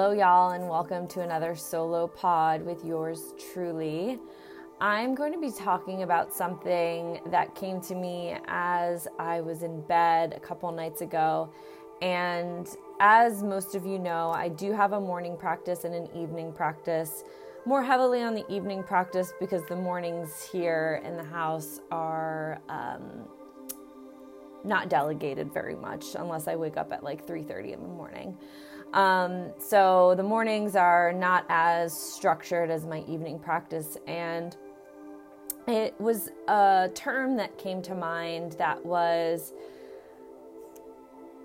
Hello, y'all, and welcome to another solo pod with yours truly. I'm going to be talking about something that came to me as I was in bed a couple nights ago. And as most of you know, I do have a morning practice and an evening practice. More heavily on the evening practice because the mornings here in the house are um, not delegated very much unless I wake up at like 3:30 in the morning. Um, so the mornings are not as structured as my evening practice, and it was a term that came to mind that was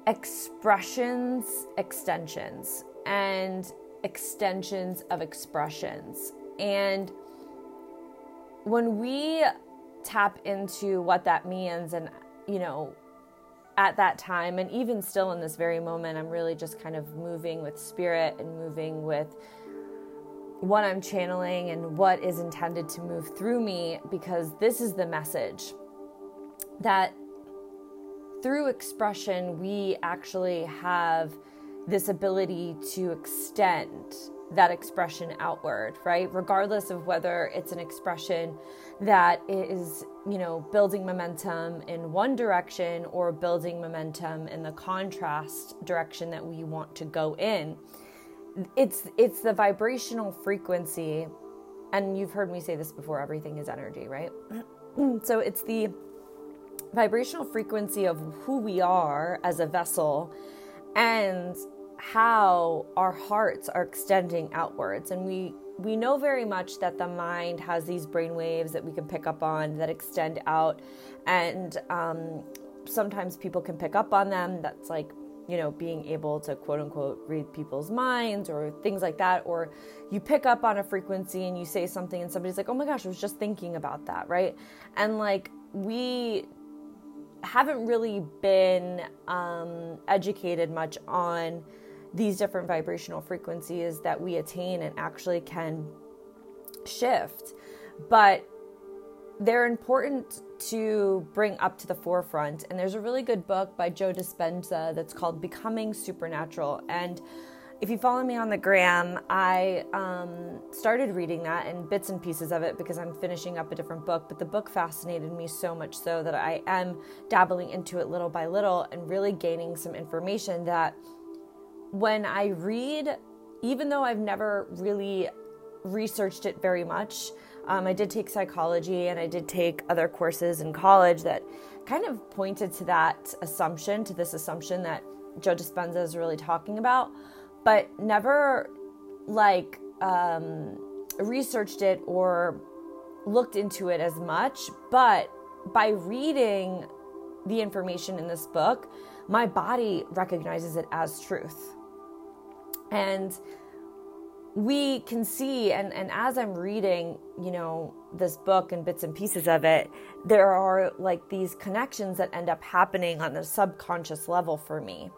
expressions, extensions, and extensions of expressions. And when we tap into what that means, and you know, at that time, and even still in this very moment, I'm really just kind of moving with spirit and moving with what I'm channeling and what is intended to move through me because this is the message that through expression, we actually have this ability to extend that expression outward, right? Regardless of whether it's an expression that is, you know, building momentum in one direction or building momentum in the contrast direction that we want to go in it's it's the vibrational frequency and you've heard me say this before everything is energy right so it's the vibrational frequency of who we are as a vessel and how our hearts are extending outwards and we we know very much that the mind has these brain waves that we can pick up on that extend out and um, sometimes people can pick up on them that's like you know, being able to quote unquote read people's minds or things like that. Or you pick up on a frequency and you say something and somebody's like, oh my gosh, I was just thinking about that, right? And like, we haven't really been um, educated much on these different vibrational frequencies that we attain and actually can shift. But they're important to bring up to the forefront. And there's a really good book by Joe Dispenza that's called Becoming Supernatural. And if you follow me on the gram, I um, started reading that and bits and pieces of it because I'm finishing up a different book. But the book fascinated me so much so that I am dabbling into it little by little and really gaining some information that when I read, even though I've never really researched it very much, um, I did take psychology and I did take other courses in college that kind of pointed to that assumption, to this assumption that Joe Dispenza is really talking about, but never like um, researched it or looked into it as much. But by reading the information in this book, my body recognizes it as truth. And we can see and, and as i'm reading you know this book and bits and pieces of it there are like these connections that end up happening on the subconscious level for me.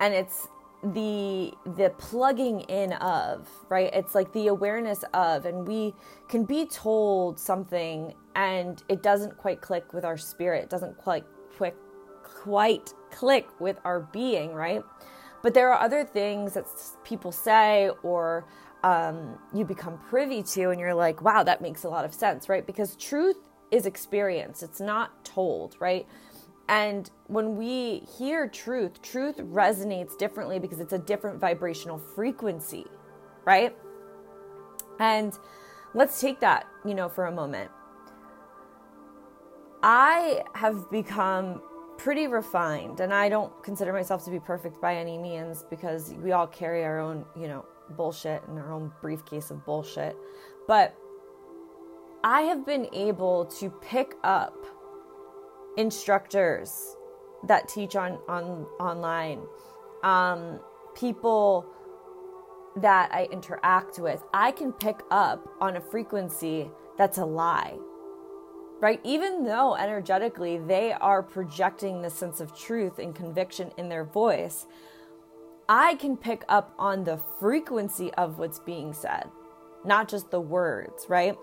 And it's the the plugging in of right? It's like the awareness of and we can be told something and it doesn't quite click with our spirit. It doesn't quite quick quite click with our being right but there are other things that people say or um, you become privy to, and you're like, wow, that makes a lot of sense, right? Because truth is experience, it's not told, right? And when we hear truth, truth resonates differently because it's a different vibrational frequency, right? And let's take that, you know, for a moment. I have become pretty refined and I don't consider myself to be perfect by any means because we all carry our own, you know, bullshit and our own briefcase of bullshit. But I have been able to pick up instructors that teach on on online, um, people that I interact with, I can pick up on a frequency that's a lie. Right? Even though energetically they are projecting the sense of truth and conviction in their voice, I can pick up on the frequency of what's being said, not just the words, right?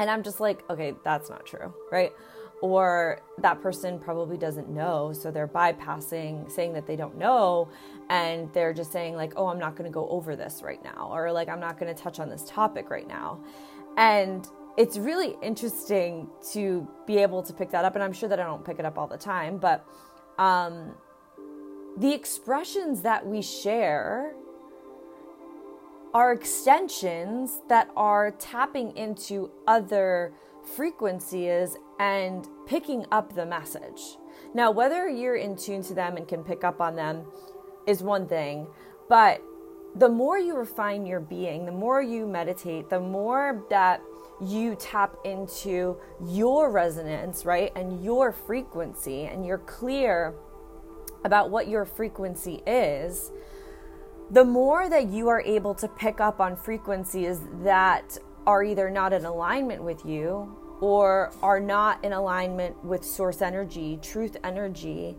And I'm just like, okay, that's not true, right? Or that person probably doesn't know, so they're bypassing saying that they don't know, and they're just saying, like, oh, I'm not gonna go over this right now, or like, I'm not gonna touch on this topic right now. And it's really interesting to be able to pick that up, and I'm sure that I don't pick it up all the time, but um, the expressions that we share are extensions that are tapping into other frequencies and picking up the message. Now, whether you're in tune to them and can pick up on them is one thing, but the more you refine your being, the more you meditate, the more that you tap into your resonance, right? And your frequency, and you're clear about what your frequency is, the more that you are able to pick up on frequencies that are either not in alignment with you or are not in alignment with source energy, truth energy,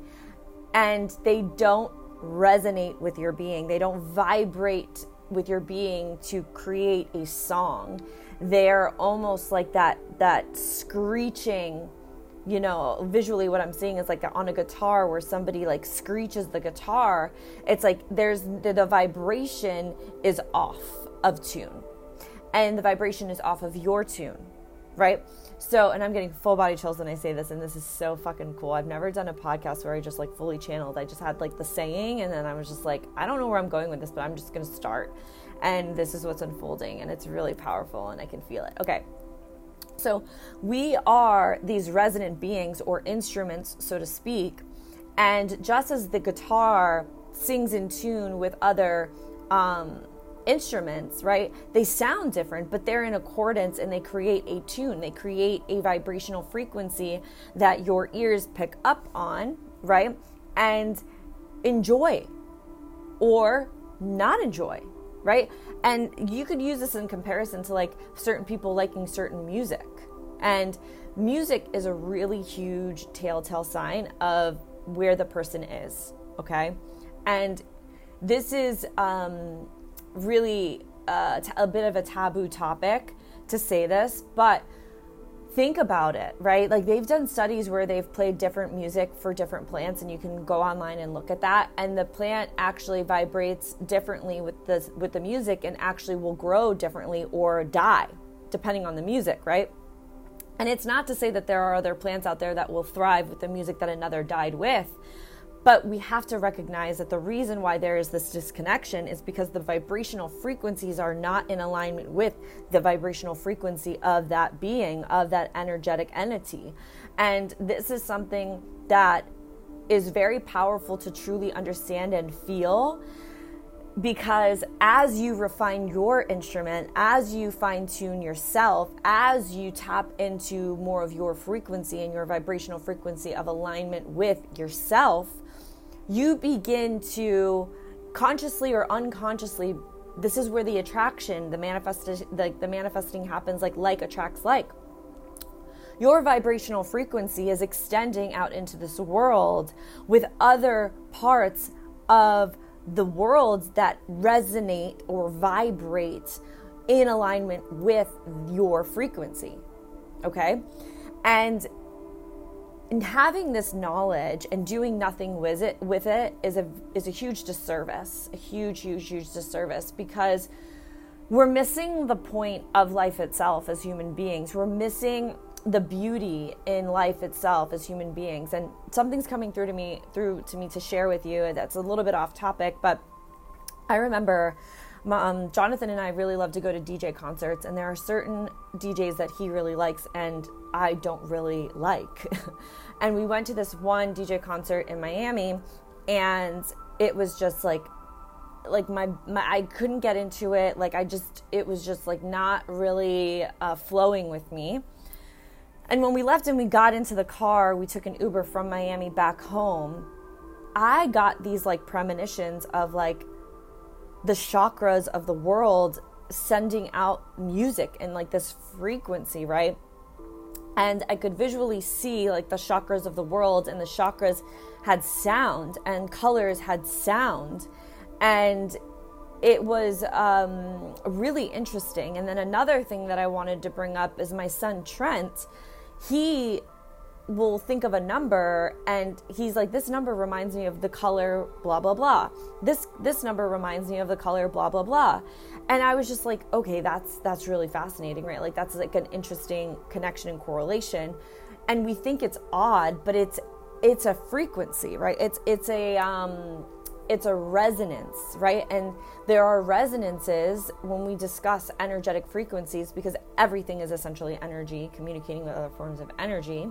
and they don't resonate with your being, they don't vibrate with your being to create a song. They're almost like that that screeching you know, visually what I'm seeing is like on a guitar where somebody like screeches the guitar. It's like there's the, the, vibration is off of tune, and the vibration is off of your tune, right? So, and I'm getting full body chills when I say this, and this is so fucking cool. I've never done a podcast where I just like fully channeled. I just had like the saying, and then I was just like, I don't know where I'm going with this, but I'm just gonna start. And this is what's unfolding, and it's really powerful, and I can feel it. Okay, so we are these resonant beings or instruments, so to speak. And just as the guitar sings in tune with other um, instruments, right? They sound different, but they're in accordance and they create a tune. They create a vibrational frequency that your ears pick up on, right? And enjoy or not enjoy, right? And you could use this in comparison to like certain people liking certain music. And music is a really huge telltale sign of where the person is, okay? And this is um, really uh, a bit of a taboo topic to say this, but think about it, right? Like they've done studies where they've played different music for different plants and you can go online and look at that and the plant actually vibrates differently with the with the music and actually will grow differently or die depending on the music, right? And it's not to say that there are other plants out there that will thrive with the music that another died with, but we have to recognize that the reason why there is this disconnection is because the vibrational frequencies are not in alignment with the vibrational frequency of that being, of that energetic entity. And this is something that is very powerful to truly understand and feel because as you refine your instrument, as you fine tune yourself, as you tap into more of your frequency and your vibrational frequency of alignment with yourself, you begin to consciously or unconsciously this is where the attraction the manifest the, the manifesting happens like like attracts like. Your vibrational frequency is extending out into this world with other parts of the world that resonate or vibrate in alignment with your frequency okay? And and having this knowledge and doing nothing with it with it is a is a huge disservice a huge huge huge disservice because we're missing the point of life itself as human beings. We're missing the beauty in life itself as human beings. And something's coming through to me through to me to share with you that's a little bit off topic but i remember um, Jonathan and I really love to go to DJ concerts, and there are certain DJs that he really likes and I don't really like. and we went to this one DJ concert in Miami, and it was just like, like my, my I couldn't get into it. Like I just, it was just like not really uh, flowing with me. And when we left and we got into the car, we took an Uber from Miami back home. I got these like premonitions of like the chakras of the world sending out music and like this frequency, right? And I could visually see like the chakras of the world, and the chakras had sound, and colors had sound. And it was um, really interesting. And then another thing that I wanted to bring up is my son Trent. He will think of a number and he's like this number reminds me of the color blah blah blah. This this number reminds me of the color blah blah blah. And i was just like okay that's that's really fascinating right? Like that's like an interesting connection and correlation. And we think it's odd but it's it's a frequency right? It's it's a um it's a resonance right? And there are resonances when we discuss energetic frequencies because everything is essentially energy communicating with other forms of energy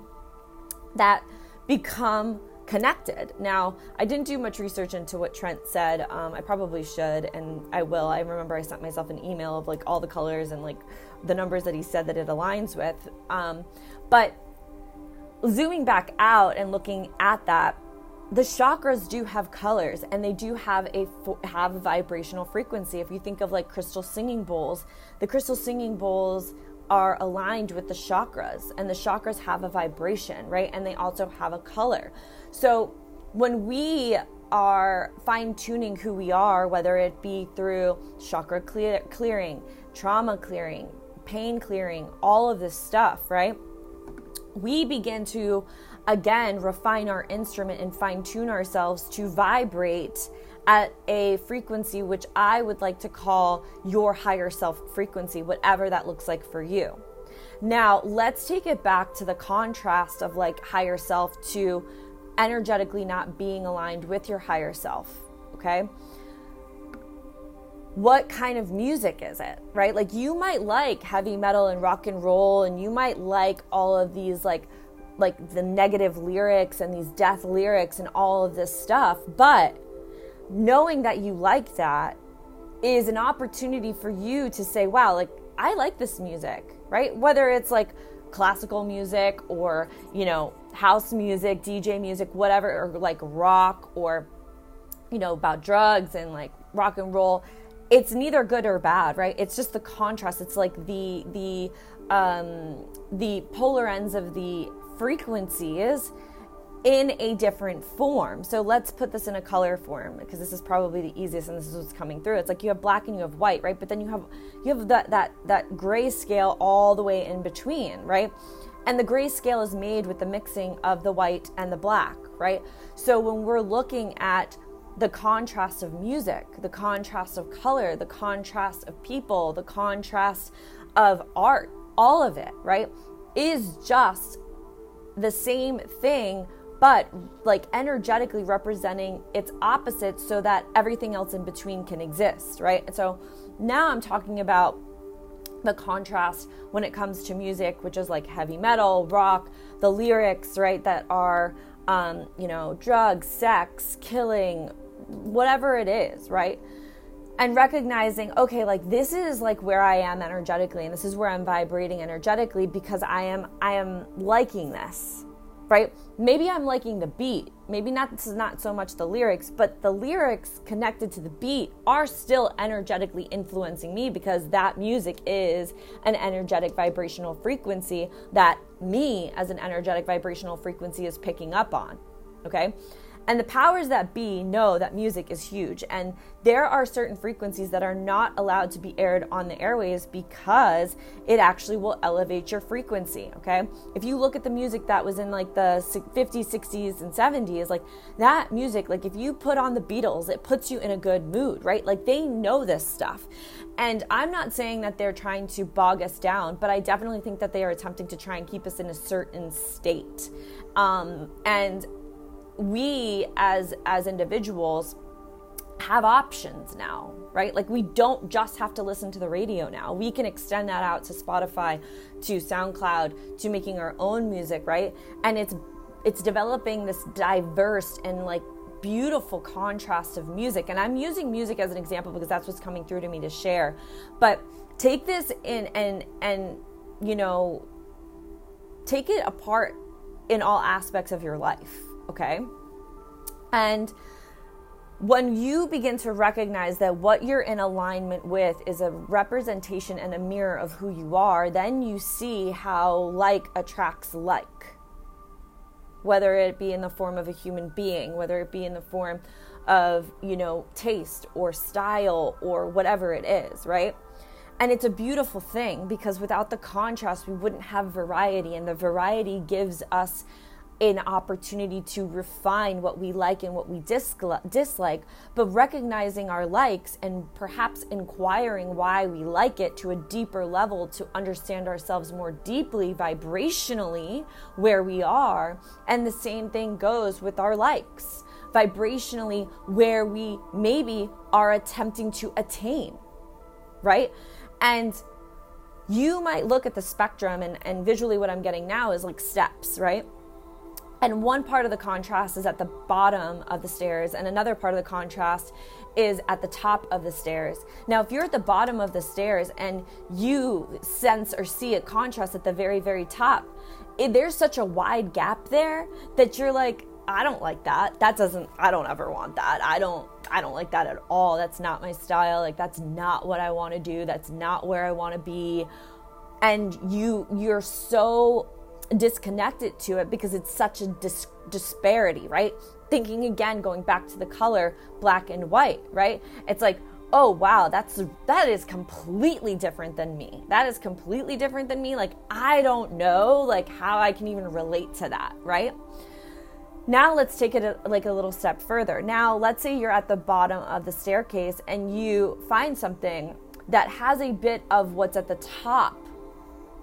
that become connected. Now, I didn't do much research into what Trent said. Um, I probably should, and I will. I remember I sent myself an email of like all the colors and like the numbers that he said that it aligns with. Um, but zooming back out and looking at that, the chakras do have colors and they do have a have a vibrational frequency. If you think of like crystal singing bowls, the crystal singing bowls are aligned with the chakras, and the chakras have a vibration, right? And they also have a color. So when we are fine tuning who we are, whether it be through chakra clear, clearing, trauma clearing, pain clearing, all of this stuff, right? We begin to again refine our instrument and fine tune ourselves to vibrate at a frequency which I would like to call your higher self frequency, whatever that looks like for you. Now, let's take it back to the contrast of like higher self to energetically not being aligned with your higher self, okay? What kind of music is it, right? Like you might like heavy metal and rock and roll and you might like all of these like like the negative lyrics and these death lyrics and all of this stuff, but knowing that you like that is an opportunity for you to say, wow, like I like this music, right? Whether it's like classical music or, you know, house music, DJ music, whatever, or like rock or, you know, about drugs and like rock and roll. It's neither good or bad, right? It's just the contrast. It's like the the um the polar ends of the frequencies in a different form. So let's put this in a color form because this is probably the easiest and this is what's coming through. It's like you have black and you have white, right? But then you have you have that that that gray scale all the way in between, right? And the gray scale is made with the mixing of the white and the black, right? So when we're looking at the contrast of music, the contrast of color, the contrast of people, the contrast of art, all of it, right, is just the same thing but like energetically representing its opposite so that everything else in between can exist, right? So now I'm talking about the contrast when it comes to music, which is like heavy metal, rock, the lyrics, right, that are, um, you know, drugs, sex, killing, whatever it is, right? And recognizing, okay, like this is like where I am energetically, and this is where I'm vibrating energetically because I am I am liking this, right? Maybe I'm liking the beat. Maybe not this is not so much the lyrics, but the lyrics connected to the beat are still energetically influencing me because that music is an energetic vibrational frequency that me as an energetic vibrational frequency is picking up on. Okay? And the powers that be know that music is huge. And there are certain frequencies that are not allowed to be aired on the airways because it actually will elevate your frequency. Okay. If you look at the music that was in like the 50s, 60s, and 70s, like that music, like if you put on the Beatles, it puts you in a good mood, right? Like they know this stuff. And I'm not saying that they're trying to bog us down, but I definitely think that they are attempting to try and keep us in a certain state. Um, and we as as individuals have options now, right? Like we don't just have to listen to the radio now. We can extend that out to Spotify, to SoundCloud, to making our own music, right? And it's it's developing this diverse and like beautiful contrast of music. And I'm using music as an example because that's what's coming through to me to share. But take this in and and you know take it apart in all aspects of your life, okay? And when you begin to recognize that what you're in alignment with is a representation and a mirror of who you are, then you see how like attracts like. Whether it be in the form of a human being, whether it be in the form of, you know, taste or style or whatever it is, right? And it's a beautiful thing because without the contrast, we wouldn't have variety, and the variety gives us an opportunity to refine what we like and what we dislike, but recognizing our likes and perhaps inquiring why we like it to a deeper level to understand ourselves more deeply vibrationally where we are. And the same thing goes with our likes vibrationally where we maybe are attempting to attain, right? And you might look at the spectrum, and, and visually, what I'm getting now is like steps, right? And one part of the contrast is at the bottom of the stairs, and another part of the contrast is at the top of the stairs. Now, if you're at the bottom of the stairs and you sense or see a contrast at the very, very top, it, there's such a wide gap there that you're like, I don't like that. That doesn't, I don't ever want that. I don't, I don't like that at all. That's not my style. Like, that's not what I want to do. That's not where I want to be. And you, you're so disconnected to it because it's such a dis- disparity, right? Thinking again, going back to the color black and white, right? It's like, oh wow, that's that is completely different than me. That is completely different than me. Like I don't know like how I can even relate to that, right? Now let's take it a, like a little step further. Now let's say you're at the bottom of the staircase and you find something that has a bit of what's at the top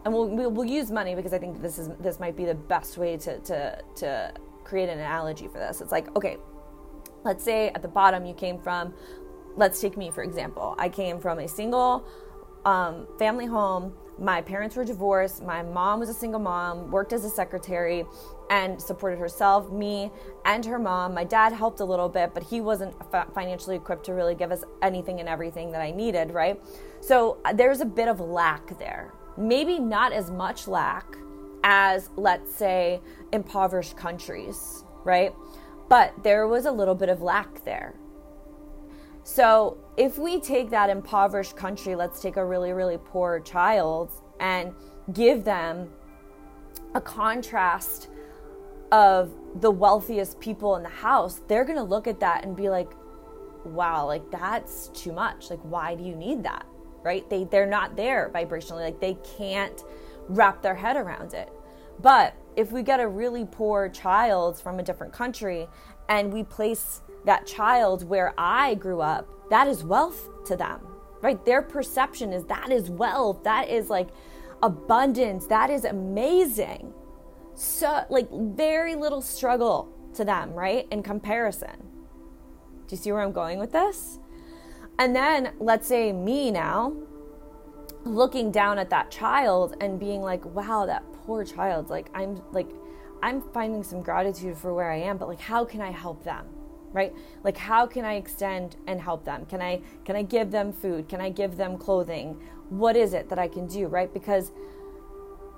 and we'll, we'll, we'll use money because I think this is this might be the best way to to to create an analogy for this. It's like okay, let's say at the bottom you came from. Let's take me for example. I came from a single um, family home. My parents were divorced. My mom was a single mom, worked as a secretary, and supported herself, me, and her mom. My dad helped a little bit, but he wasn't financially equipped to really give us anything and everything that I needed, right? So uh, there's a bit of lack there maybe not as much lack as, let's say, impoverished countries, right? But there was a little bit of lack there. So if we take that impoverished country, let's take a really, really poor child and give them a contrast of the wealthiest people in the house, they're going to look at that and be like, wow, like that's too much. Like, why do you need that? Right? They they're not there vibrationally, like they can't wrap their head around it. But if we get a really poor child from a different country and we place that child where I grew up, that is wealth to them, right? Their perception is that is wealth, that is like abundance, that is amazing. So, like, very little struggle to them, right? In comparison. Do you see where I'm going with this? And then let's say me now looking down at that child and being like, wow, that poor child. Like, I'm like, I'm finding some gratitude for where I am, but like, how can I help them? Right? Like, how can I extend and help them? Can I, can I give them food? Can I give them clothing? What is it that I can do? Right? Because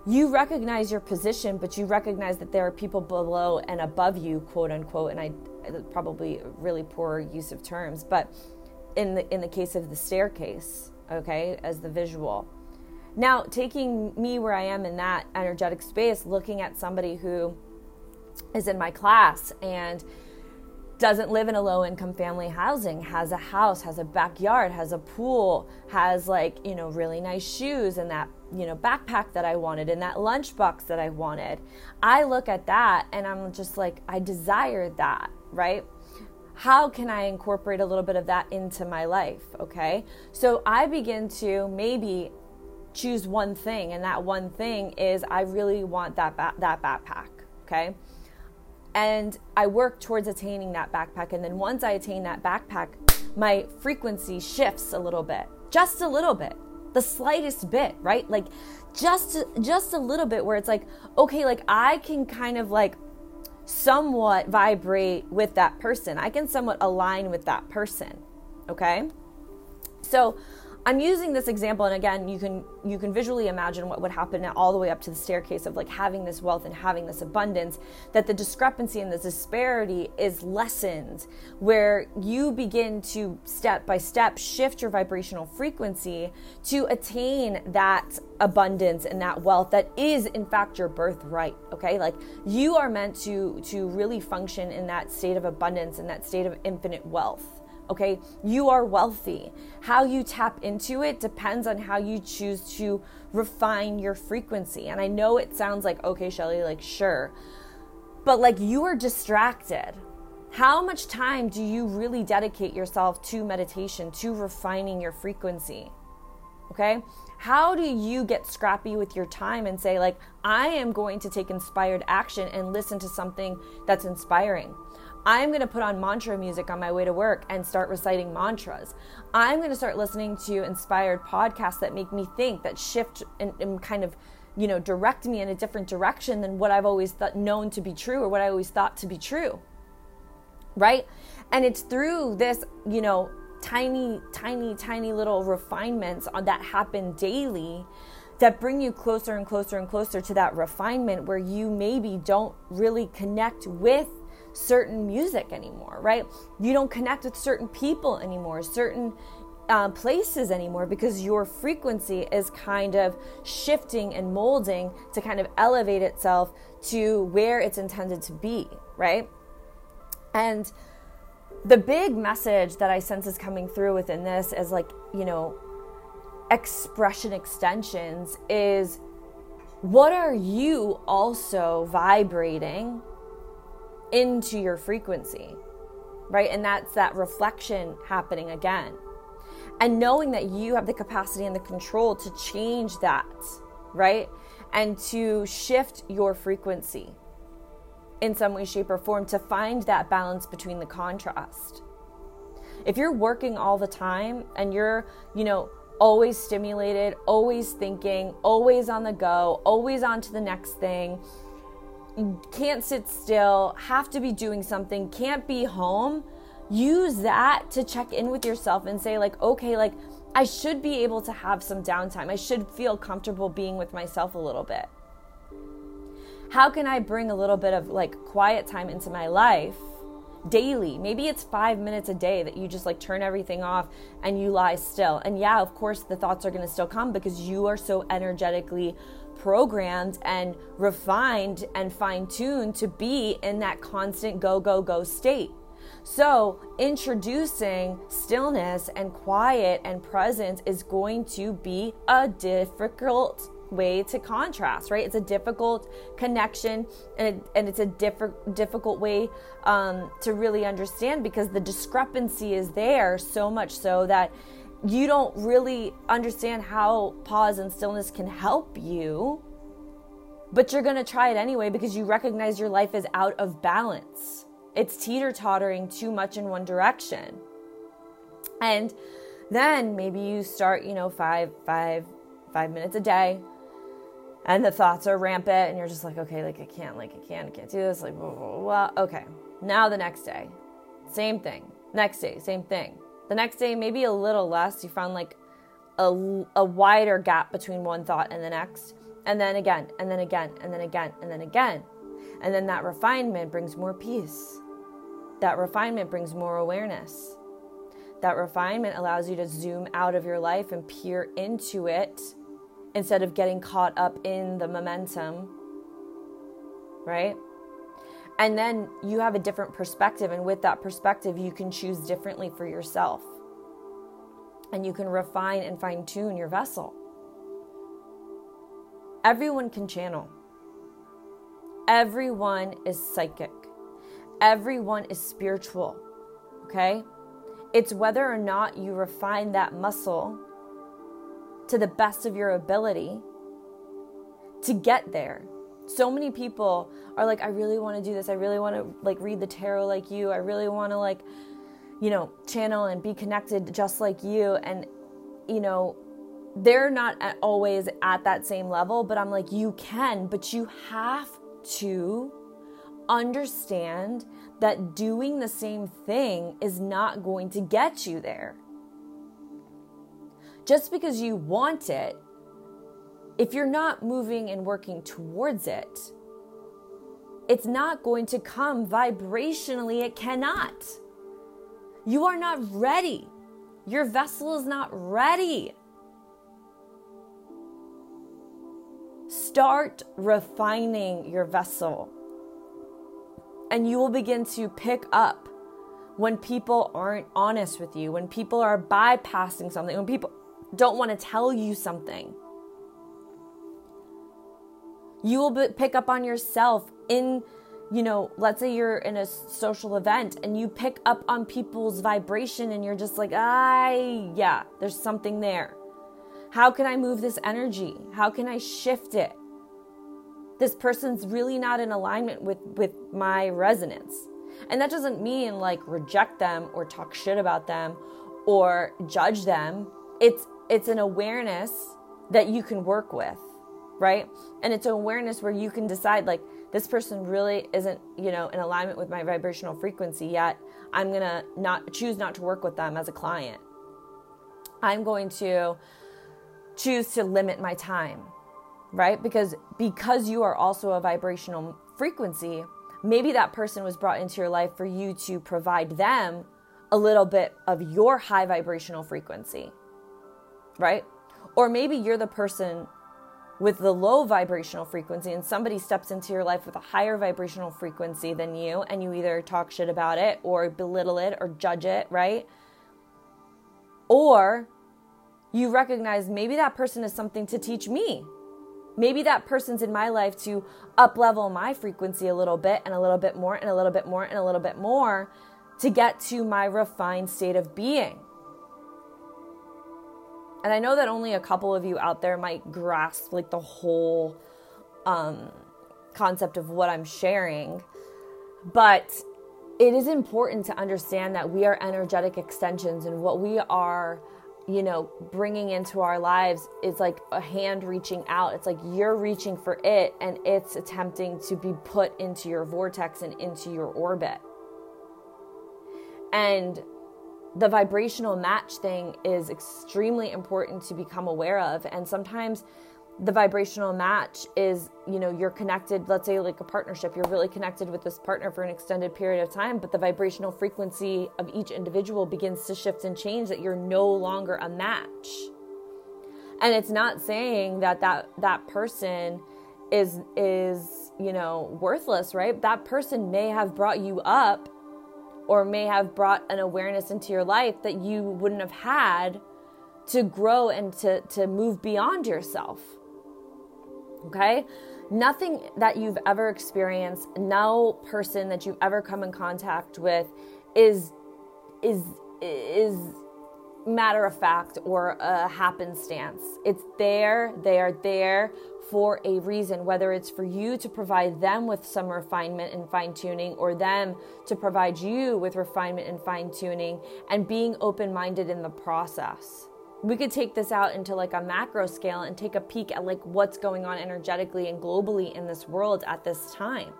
you recognize your position, but you recognize that there are people below and above you, quote unquote. And I probably really poor use of terms, but in the in the case of the staircase, okay, as the visual. Now, taking me where I am in that energetic space, looking at somebody who is in my class and doesn't live in a low income family housing, has a house, has a backyard, has a pool, has like, you know, really nice shoes and that, you know, backpack that I wanted and that lunchbox that I wanted. I look at that and I'm just like, I desire that, right? How can I incorporate a little bit of that into my life? Okay. So I begin to maybe choose one thing, and that one thing is I really want that, ba- that backpack. Okay. And I work towards attaining that backpack. And then once I attain that backpack, my frequency shifts a little bit, just a little bit, the slightest bit, right? Like just, just a little bit where it's like, okay, like I can kind of like somewhat vibrate with that person. I can somewhat align with that person. Okay? So I'm using this example, and again, you can you can visually imagine what would happen all the way up to the staircase of like having this wealth and having this abundance. That the discrepancy and the disparity is lessened, where you begin to step by step shift your vibrational frequency to attain that abundance and that wealth that is in fact your birthright. Okay, like you are meant to to really function in that state of abundance and that state of infinite wealth okay? You are wealthy. How you tap into it depends on how you choose to refine your frequency. And I know it sounds like, okay, Shelly, like, sure. But like, you are distracted. How much time do you really dedicate yourself to meditation, to refining your frequency? Okay? How do you get scrappy with your time and say, like, I am going to take inspired action and listen to something that's inspiring? I'm going to put on mantra music on my way to work and start reciting mantras. I'm going to start listening to inspired podcasts that make me think, that shift and, and, kind of, you know, direct me in a different direction than what I've always known to be true or what I always thought to be true. Right? And it's through this, you know, tiny, tiny, tiny little refinements that happen daily that bring you closer and closer and closer to that refinement where you maybe don't really connect with certain music anymore, right? You don't connect with certain people anymore, certain uh, places anymore because your frequency is kind of shifting and molding to kind of elevate itself to where it's intended to be, right? And the big message that I sense is coming through within this is like, you know, expression extensions is what are you also vibrating into your frequency, right? And that's that reflection happening again. And knowing that you have the capacity and the control to change that, right? And to shift your frequency in some way, shape, or form to find that balance between the contrast. If you're working all the time and you're, you know, always stimulated, always thinking, always on the go, always on to the next thing, can't sit still, have to be doing something, can't be home, use that to check in with yourself and say, like, okay, like, I should be able to have some downtime. I should feel comfortable being with myself a little bit. How can I bring a little bit of like quiet time into my life daily? Maybe it's five minutes a day that you just like turn everything off and you lie still. And yeah, of course, the thoughts are going to still come because you are so energetically programmed and refined and fine tuned to be in that constant go, go, go state. So, introducing stillness and quiet and presence is going to be a difficult way to contrast, right? It's a difficult connection and, it, and it's a diff- difficult way um, to really understand because the discrepancy is there so much so that you don't really understand how pause and stillness can help you, but you're going to try it anyway because you recognize your life is out of balance. It's teeter tottering too much in one direction. And then maybe you start, you know, five, five, five minutes a day, and the thoughts are rampant, and you're just like, okay, like I can't, like I can't, I can't do this, like, blah, blah, blah. okay. Now the next day, same thing. Next day, same thing. The next day, maybe a little less. You found like a, a wider gap between one thought and the next. And then again, and then again, and then again, and then again. And then that refinement brings more peace. That refinement brings more awareness. That refinement allows you to zoom out of your life and peer into it instead of getting caught up in the momentum. Right? And then you have a different perspective. And with that perspective, you can choose differently for yourself. And you can refine and fine tune your vessel. Everyone can channel. Everyone is psychic. Everyone is spiritual. Okay? It's whether or not you refine that muscle to the best of your ability to get there so many people are like i really want to do this. I really want to like read the tarot like you. I really want to like you know channel and be connected just like you. And you know they're not at always at that same level but i'm like you can but you have to understand that doing the same thing is not going to get you there. Just because you want it, if you're not moving and working towards it, it's not going to come vibrationally. It cannot. You are not ready. Your vessel is not ready. Start refining your vessel. And you will begin to pick up when people aren't honest with you, when people are bypassing something, when people don't want to tell you something. You will pick up on yourself in, you know, let's say you're in a social event and you pick up on people's vibration and you're just like, I, yeah, there's something there. How can I move this energy? How can I shift it? This person's really not in alignment with, with my resonance. And that doesn't mean like reject them or talk shit about them or judge them. It's it's an awareness that you can work with, right? And it's awareness where you can decide like this person really isn't, you know, in alignment with my vibrational frequency yet. I'm going to not choose not to work with them as a client. I'm going to choose to limit my time, right? Because because you are also a vibrational frequency, maybe that person was brought into your life for you to provide them a little bit of your high vibrational frequency, right? Or maybe you're the person with the low vibrational frequency and somebody steps into your life with a higher vibrational frequency than you and you either talk shit about it or belittle it or judge it, right? Or you recognize maybe that person is something to teach me. Maybe that person's in my life to up level my frequency a little bit and a little bit more and a little bit more and a little bit more to get to my refined state of being. And I know that only a couple of you out there might grasp like the whole um, concept of what I'm sharing, but it is important to understand that we are energetic extensions and what we are you know, bringing into our lives is like a hand reaching out. It's like you're reaching for it and it's attempting to be put into your vortex and into your orbit. And the vibrational match thing is extremely important to become aware of. And sometimes the vibrational match is you know you're connected let's say like a partnership you're really connected with this partner for an extended period of time but the vibrational frequency of each individual begins to shift and change that you're no longer a match and it's not saying that that that person is is you know worthless right that person may have brought you up or may have brought an awareness into your life that you wouldn't have had to grow and to to move beyond yourself Okay? Nothing that you've ever experienced, no person that you've ever come in contact with is is is matter of fact or a happenstance. It's there, they are there for a reason, whether it's for you to provide them with some refinement and fine tuning, or them to provide you with refinement and fine tuning, and being open minded in the process we could take this out into like a macro scale and take a peek at like what's going on energetically and globally in this world at this time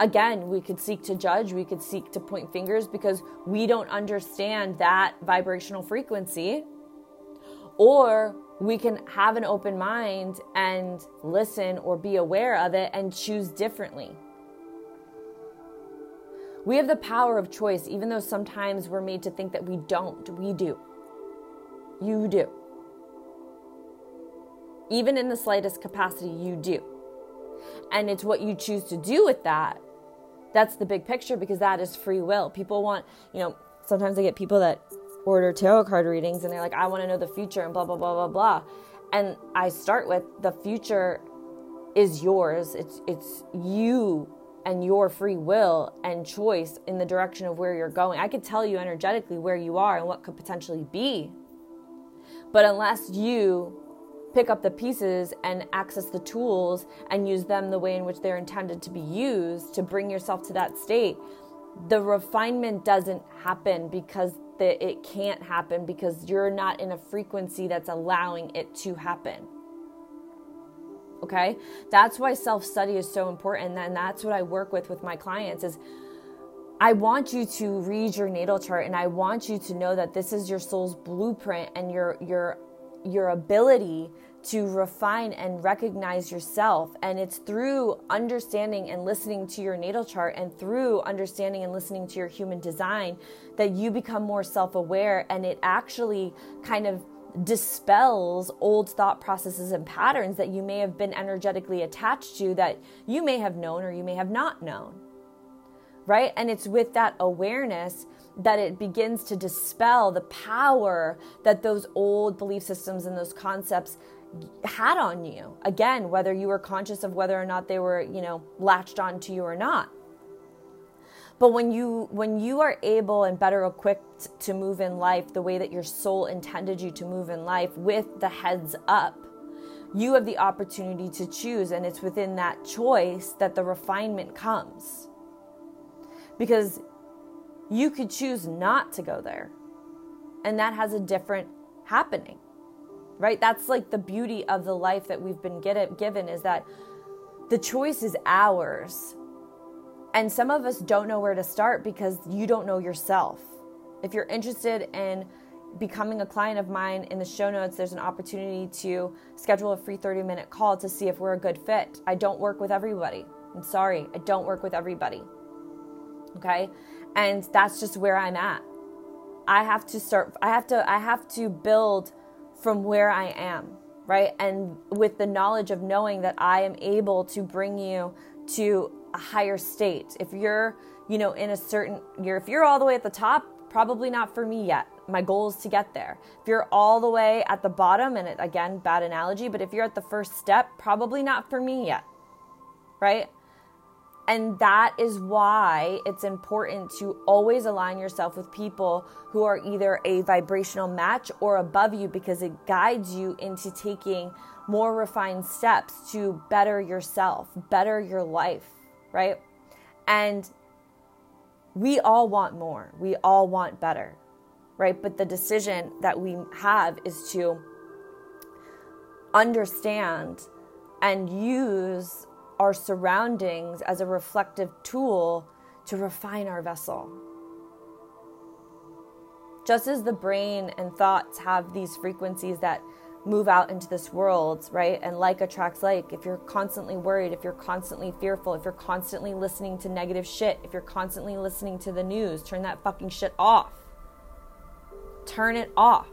again we could seek to judge we could seek to point fingers because we don't understand that vibrational frequency or we can have an open mind and listen or be aware of it and choose differently we have the power of choice, even though sometimes we're made to think that we don't. We do. You do. Even in the slightest capacity, you do. And it's what you choose to do with that. That's the big picture because that is free will. People want, you know, sometimes I get people that order tarot card readings and they're like, I want to know the future and blah, blah, blah, blah, blah. And I start with the future is yours. It's, it's you and your free will and choice in the direction of where you're going. I could tell you energetically where you are and what could potentially be but unless you pick up the pieces and access the tools and use them the way in which they're intended to be used to bring yourself to that state, the refinement doesn't happen because the, it can't happen because you're not in a frequency that's allowing it to happen. Okay? That's why self-study is so important and that's what I work with with my clients is I want you to read your natal chart and I want you to know that this is your soul's blueprint and your your your ability to refine and recognize yourself and it's through understanding and listening to your natal chart and through understanding and listening to your human design that you become more self-aware and it actually kind of dispels old thought processes and patterns that you may have been energetically attached to that you may have known or you may have not known right? And it's with that awareness that it begins to dispel the power that those old belief systems and those concepts had on you. Again, whether you were conscious of whether or not they were, you know, latched onto you or not. But when you when you are able and better equipped to move in life the way that your soul intended you to move in life with the heads up, you have the opportunity to choose and it's within that choice that the refinement comes because you could choose not to go there. And that has a different happening, right? That's like the beauty of the life that we've been get, given is that the choice is ours. And some of us don't know where to start because you don't know yourself. If you're interested in becoming a client of mine in the show notes there's an opportunity to schedule a free 30 minute call to see if we're a good fit i don't work with everybody i'm sorry i don't work with everybody Okay. And that's just where I'm at. I have to start, I have to, I have to build from where I am, right? And with the knowledge of knowing that I am able to bring you to a higher state. If you're, you know, in a certain, you're, if you're all the way at the top, probably not for me yet. My goal is to get there. If you're all the way at the bottom, and again, bad analogy, but if you're at the first step, probably not for me yet, right? And that is why it's important to always align yourself with people who are either a vibrational match or above you because it guides you into taking more refined steps to better yourself, better your life, right? And we all want more. We all want better, right? But the decision that we have is to understand and use our surroundings as a reflective tool to refine our vessel. Just as the brain and thoughts have these frequencies that move out into this world, right? And like attracts like. If you're constantly worried, if you're constantly fearful, if you're constantly listening to negative shit, if you're constantly listening to the news, turn that fucking shit off. Turn it off.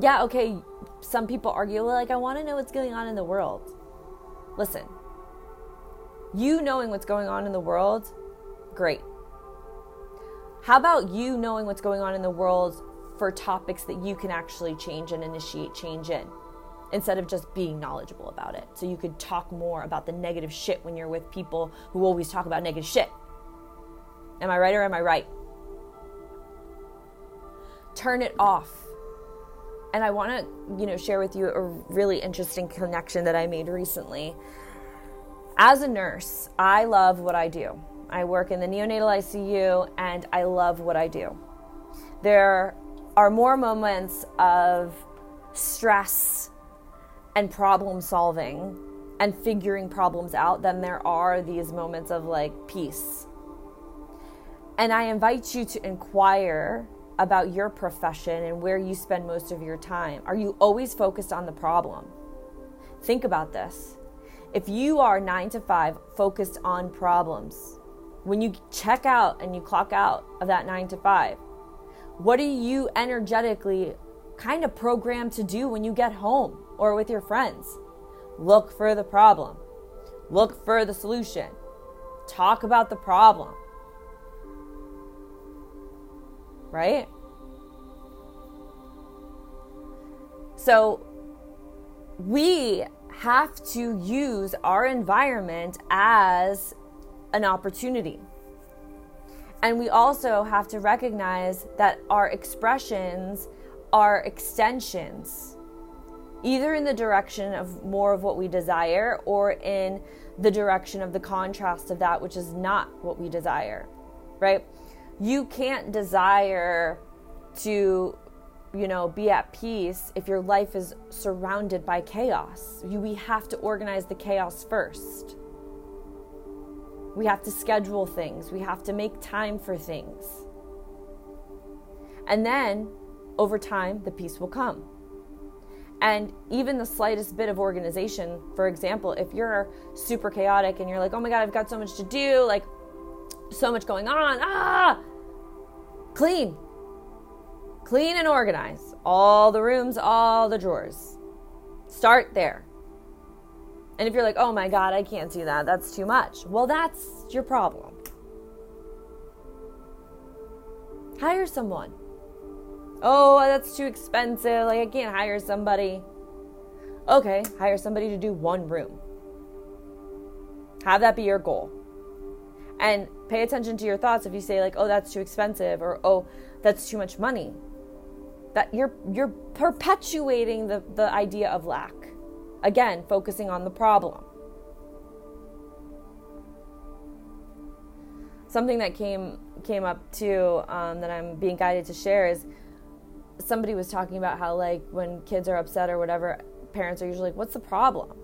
Yeah, okay, some people argue, like, I want to know what's going on in the world. Listen, you knowing what's going on in the world, great. How about you knowing what's going on in the world for topics that you can actually change and initiate change in instead of just being knowledgeable about it? So you could talk more about the negative shit when you're with people who always talk about negative shit. Am I right or am I right? Turn it off and I want to, you know, share with you a really interesting connection that I made recently. As a nurse, I love what I do. I work in the neonatal ICU and I love what I do. There are more moments of stress and problem solving and figuring problems out than there are these moments of like peace. And I invite you to inquire about your profession and where you spend most of your time? Are you always focused on the problem? Think about this. If you are nine to five focused on problems, when you check out and you clock out of that nine to five, what are you energetically kind of programmed to do when you get home or with your friends? Look for the problem, look for the solution, talk about the problem right? So we have to use our environment as an opportunity. And we also have to recognize that our expressions are extensions, either in the direction of more of what we desire or in the direction of the contrast of that which is not what we desire, right? You can't desire to you know be at peace if your life is surrounded by chaos you, we have to organize the chaos first We have to schedule things. We have to make time for things. And then over time, the peace will come. And even the slightest bit of organization, for example, if you're super chaotic and you're like, oh my God, I've got so much to do, like so much going on, ah, clean. Clean and organize all the rooms, all the drawers. Start there. And if you're like, oh my God, I can't do that, that's too much, well, that's your problem. Hire someone. Oh, that's too expensive. Like, I can't hire somebody. Okay, hire somebody to do one room. Have that be your goal. And pay attention to your thoughts if you say, like, oh, that's too expensive, or oh, that's too much money. That you're you're perpetuating the, the idea of lack. Again, focusing on the problem. Something that came came up too um, that I'm being guided to share is somebody was talking about how like when kids are upset or whatever, parents are usually like, "What's the problem?"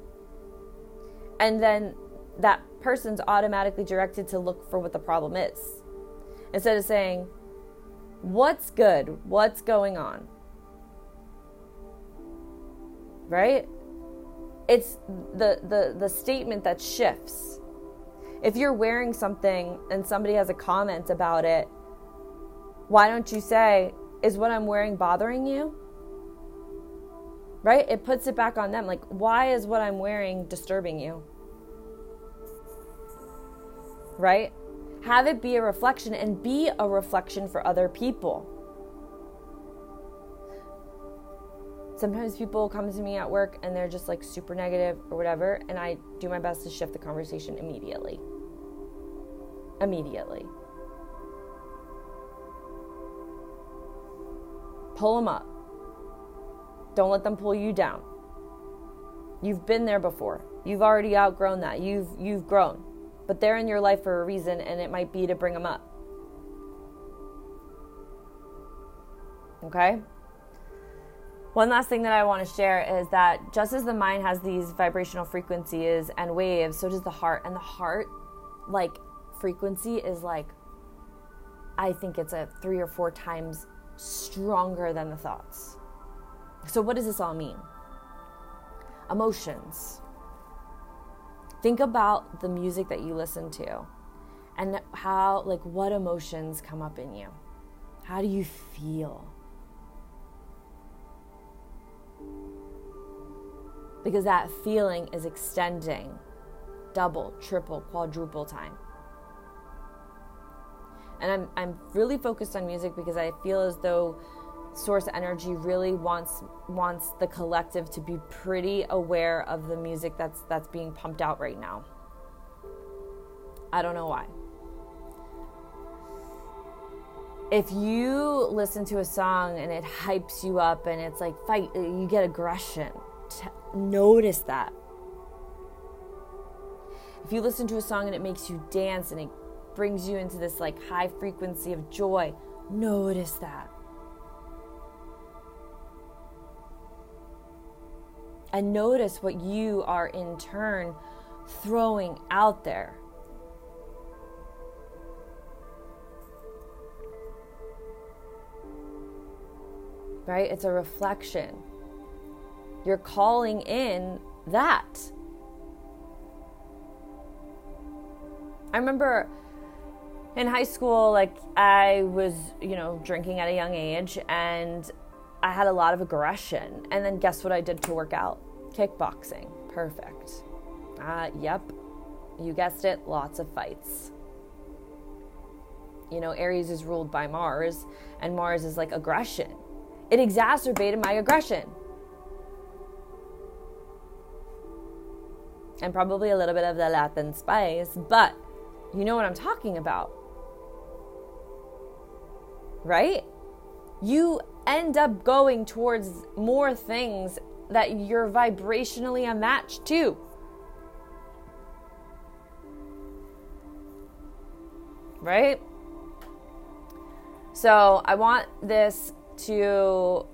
And then that person's automatically directed to look for what the problem is instead of saying, "What's good? What's going on?" Right? It's the the the statement that shifts. If you're wearing something and somebody has a comment about it, why don't you say, is what I'm wearing bothering you? Right? It puts it back on them. Like, why is what I'm wearing disturbing you? Right? Have it be a reflection and be a reflection for other people. Sometimes people come to me at work and they're just like super negative or whatever, and I do my best to shift the conversation immediately. Immediately. Pull them up. Don't let them pull you down. You've been there before. You've already outgrown that. You've you've grown. But they're in your life for a reason and it might be to bring them up. Okay? One last thing that I want to share is that just as the mind has these vibrational frequencies and waves, so does the heart. And the heart, like, frequency is like, I think it's a three or four times stronger than the thoughts. So, what does this all mean? Emotions. Think about the music that you listen to and how, like, what emotions come up in you. How do you feel? Because that feeling is extending double, triple, quadruple time and I'm I'm really focused on music because I feel as though source energy really wants wants the collective to be pretty aware of the music that's that's being pumped out right now. I don't know why. If you listen to a song and it hypes you up and it's like fight, uh, you get aggression. Notice that. If you listen to a song and it makes you dance and it brings you into this like high frequency of joy. Notice that. And notice what you are in turn throwing out there. Right? It's a reflection. You're calling in that. I remember in high school, like I was, you know, drinking at a young age and I had a lot of aggression. And then guess what I did to work out? Kickboxing. Perfect. Uh, yep. You guessed it, lots of fights. You know, Aries is ruled by Mars, and Mars is like aggression. It exacerbated my aggression. And probably a little bit of the Latin spice, but you know what I'm talking about right? You end up going towards more things that you're vibrationally a match to. Right? So, I want this to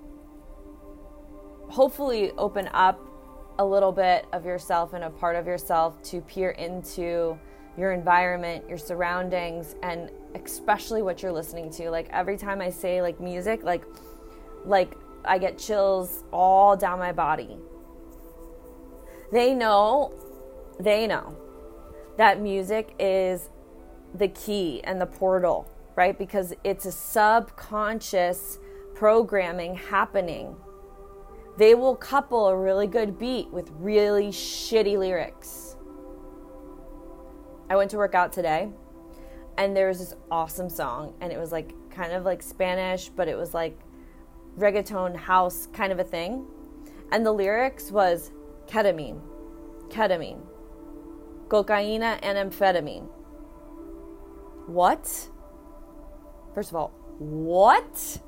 hopefully open up a little bit of yourself and a part of yourself to peer into your environment, your surroundings, and especially what you're listening to. Like every time I say like music, like like I get chills all down my body. They know, they know that music is the key and the portal, right? Because it's a subconscious programming happening. They will couple a really good beat with really shitty lyrics. I went to work out today and there was this awesome song and it was like kind of like Spanish, but it was like reggaeton house kind of a thing. And the lyrics was ketamine, ketamine, cocaine and amphetamine. What? First of all, what?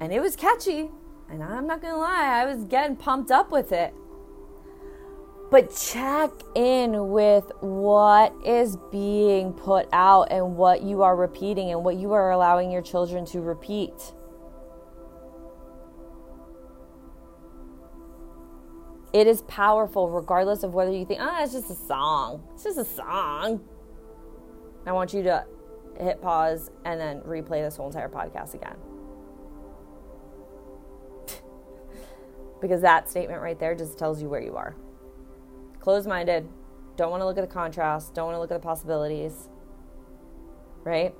And it was catchy. And I'm not gonna lie, I was getting pumped up with it. But check in with what is being put out and what you are repeating and what you are allowing your children to repeat. It is powerful regardless of whether you think, ah, oh, it's just a song. It's just a song. I want you to hit pause and then replay this whole entire podcast again. because that statement right there just tells you where you are closed minded, don't want to look at the contrast, don't want to look at the possibilities, right?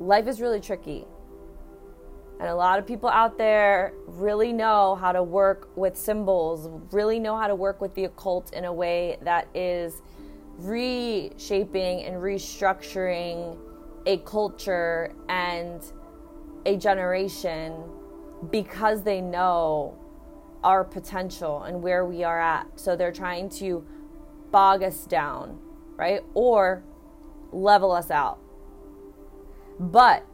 Life is really tricky. And a lot of people out there really know how to work with symbols, really know how to work with the occult in a way that is reshaping and restructuring a culture and a generation because they know our potential and where we are at. So they're trying to bog us down, right? Or level us out. But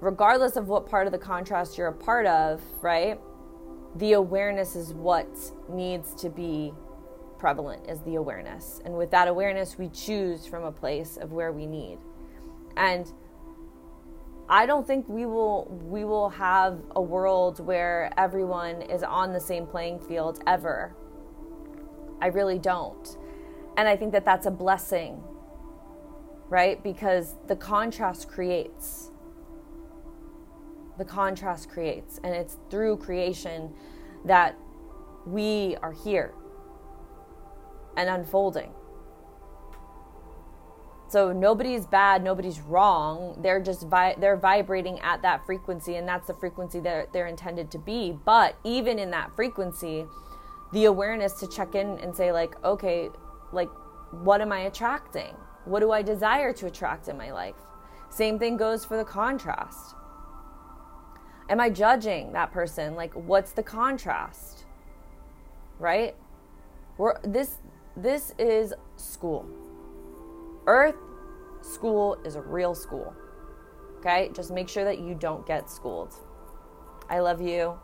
regardless of what part of the contrast you're a part of, right? The awareness is what needs to be prevalent is the awareness. And with that awareness, we choose from a place of where we need. And I don't think we will we will have a world where everyone is on the same playing field ever. I really don't. And I think that that's a blessing. Right? Because the contrast creates. The contrast creates and it's through creation that we are here and unfolding. So nobody's bad, nobody's wrong. They're just vi- they're vibrating at that frequency, and that's the frequency that they're intended to be. But even in that frequency, the awareness to check in and say like, okay, like what am I attracting? What do I desire to attract in my life? Same thing goes for the contrast. Am I judging that person? Like, what's the contrast? Right? We're, this this is school. Earth school is a real school. Okay? Just make sure that you don't get schooled. I love you.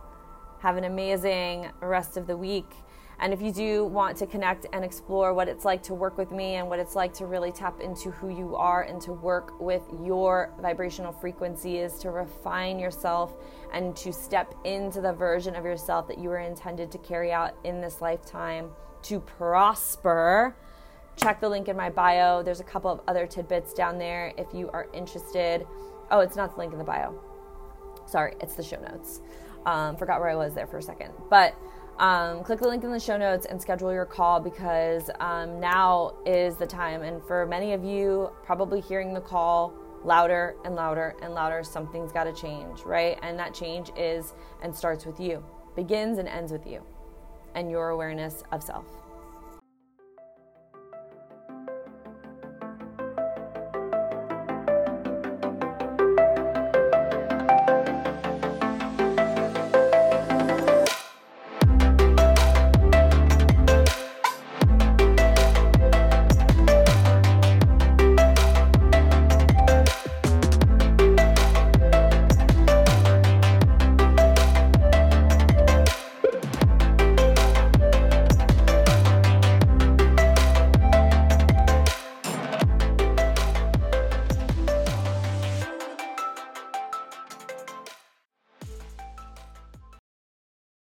Have an amazing rest of the week. And if you do want to connect and explore what it's like to work with me and what it's like to really tap into who you are and to work with your vibrational frequencies, to refine yourself and to step into the version of yourself that you were intended to carry out in this lifetime to prosper check the link in my bio. There's a couple of other tidbits down there if you are interested. Oh, it's not the link in the bio. Sorry, it's the show notes. Um, forgot where I was there for a second. But um, click the link in the show notes and schedule your call because um, now is the time. And for many of you, probably hearing the call louder and louder and louder, something's got to change, right? And that change is and starts with you, begins and ends with you and your awareness of self.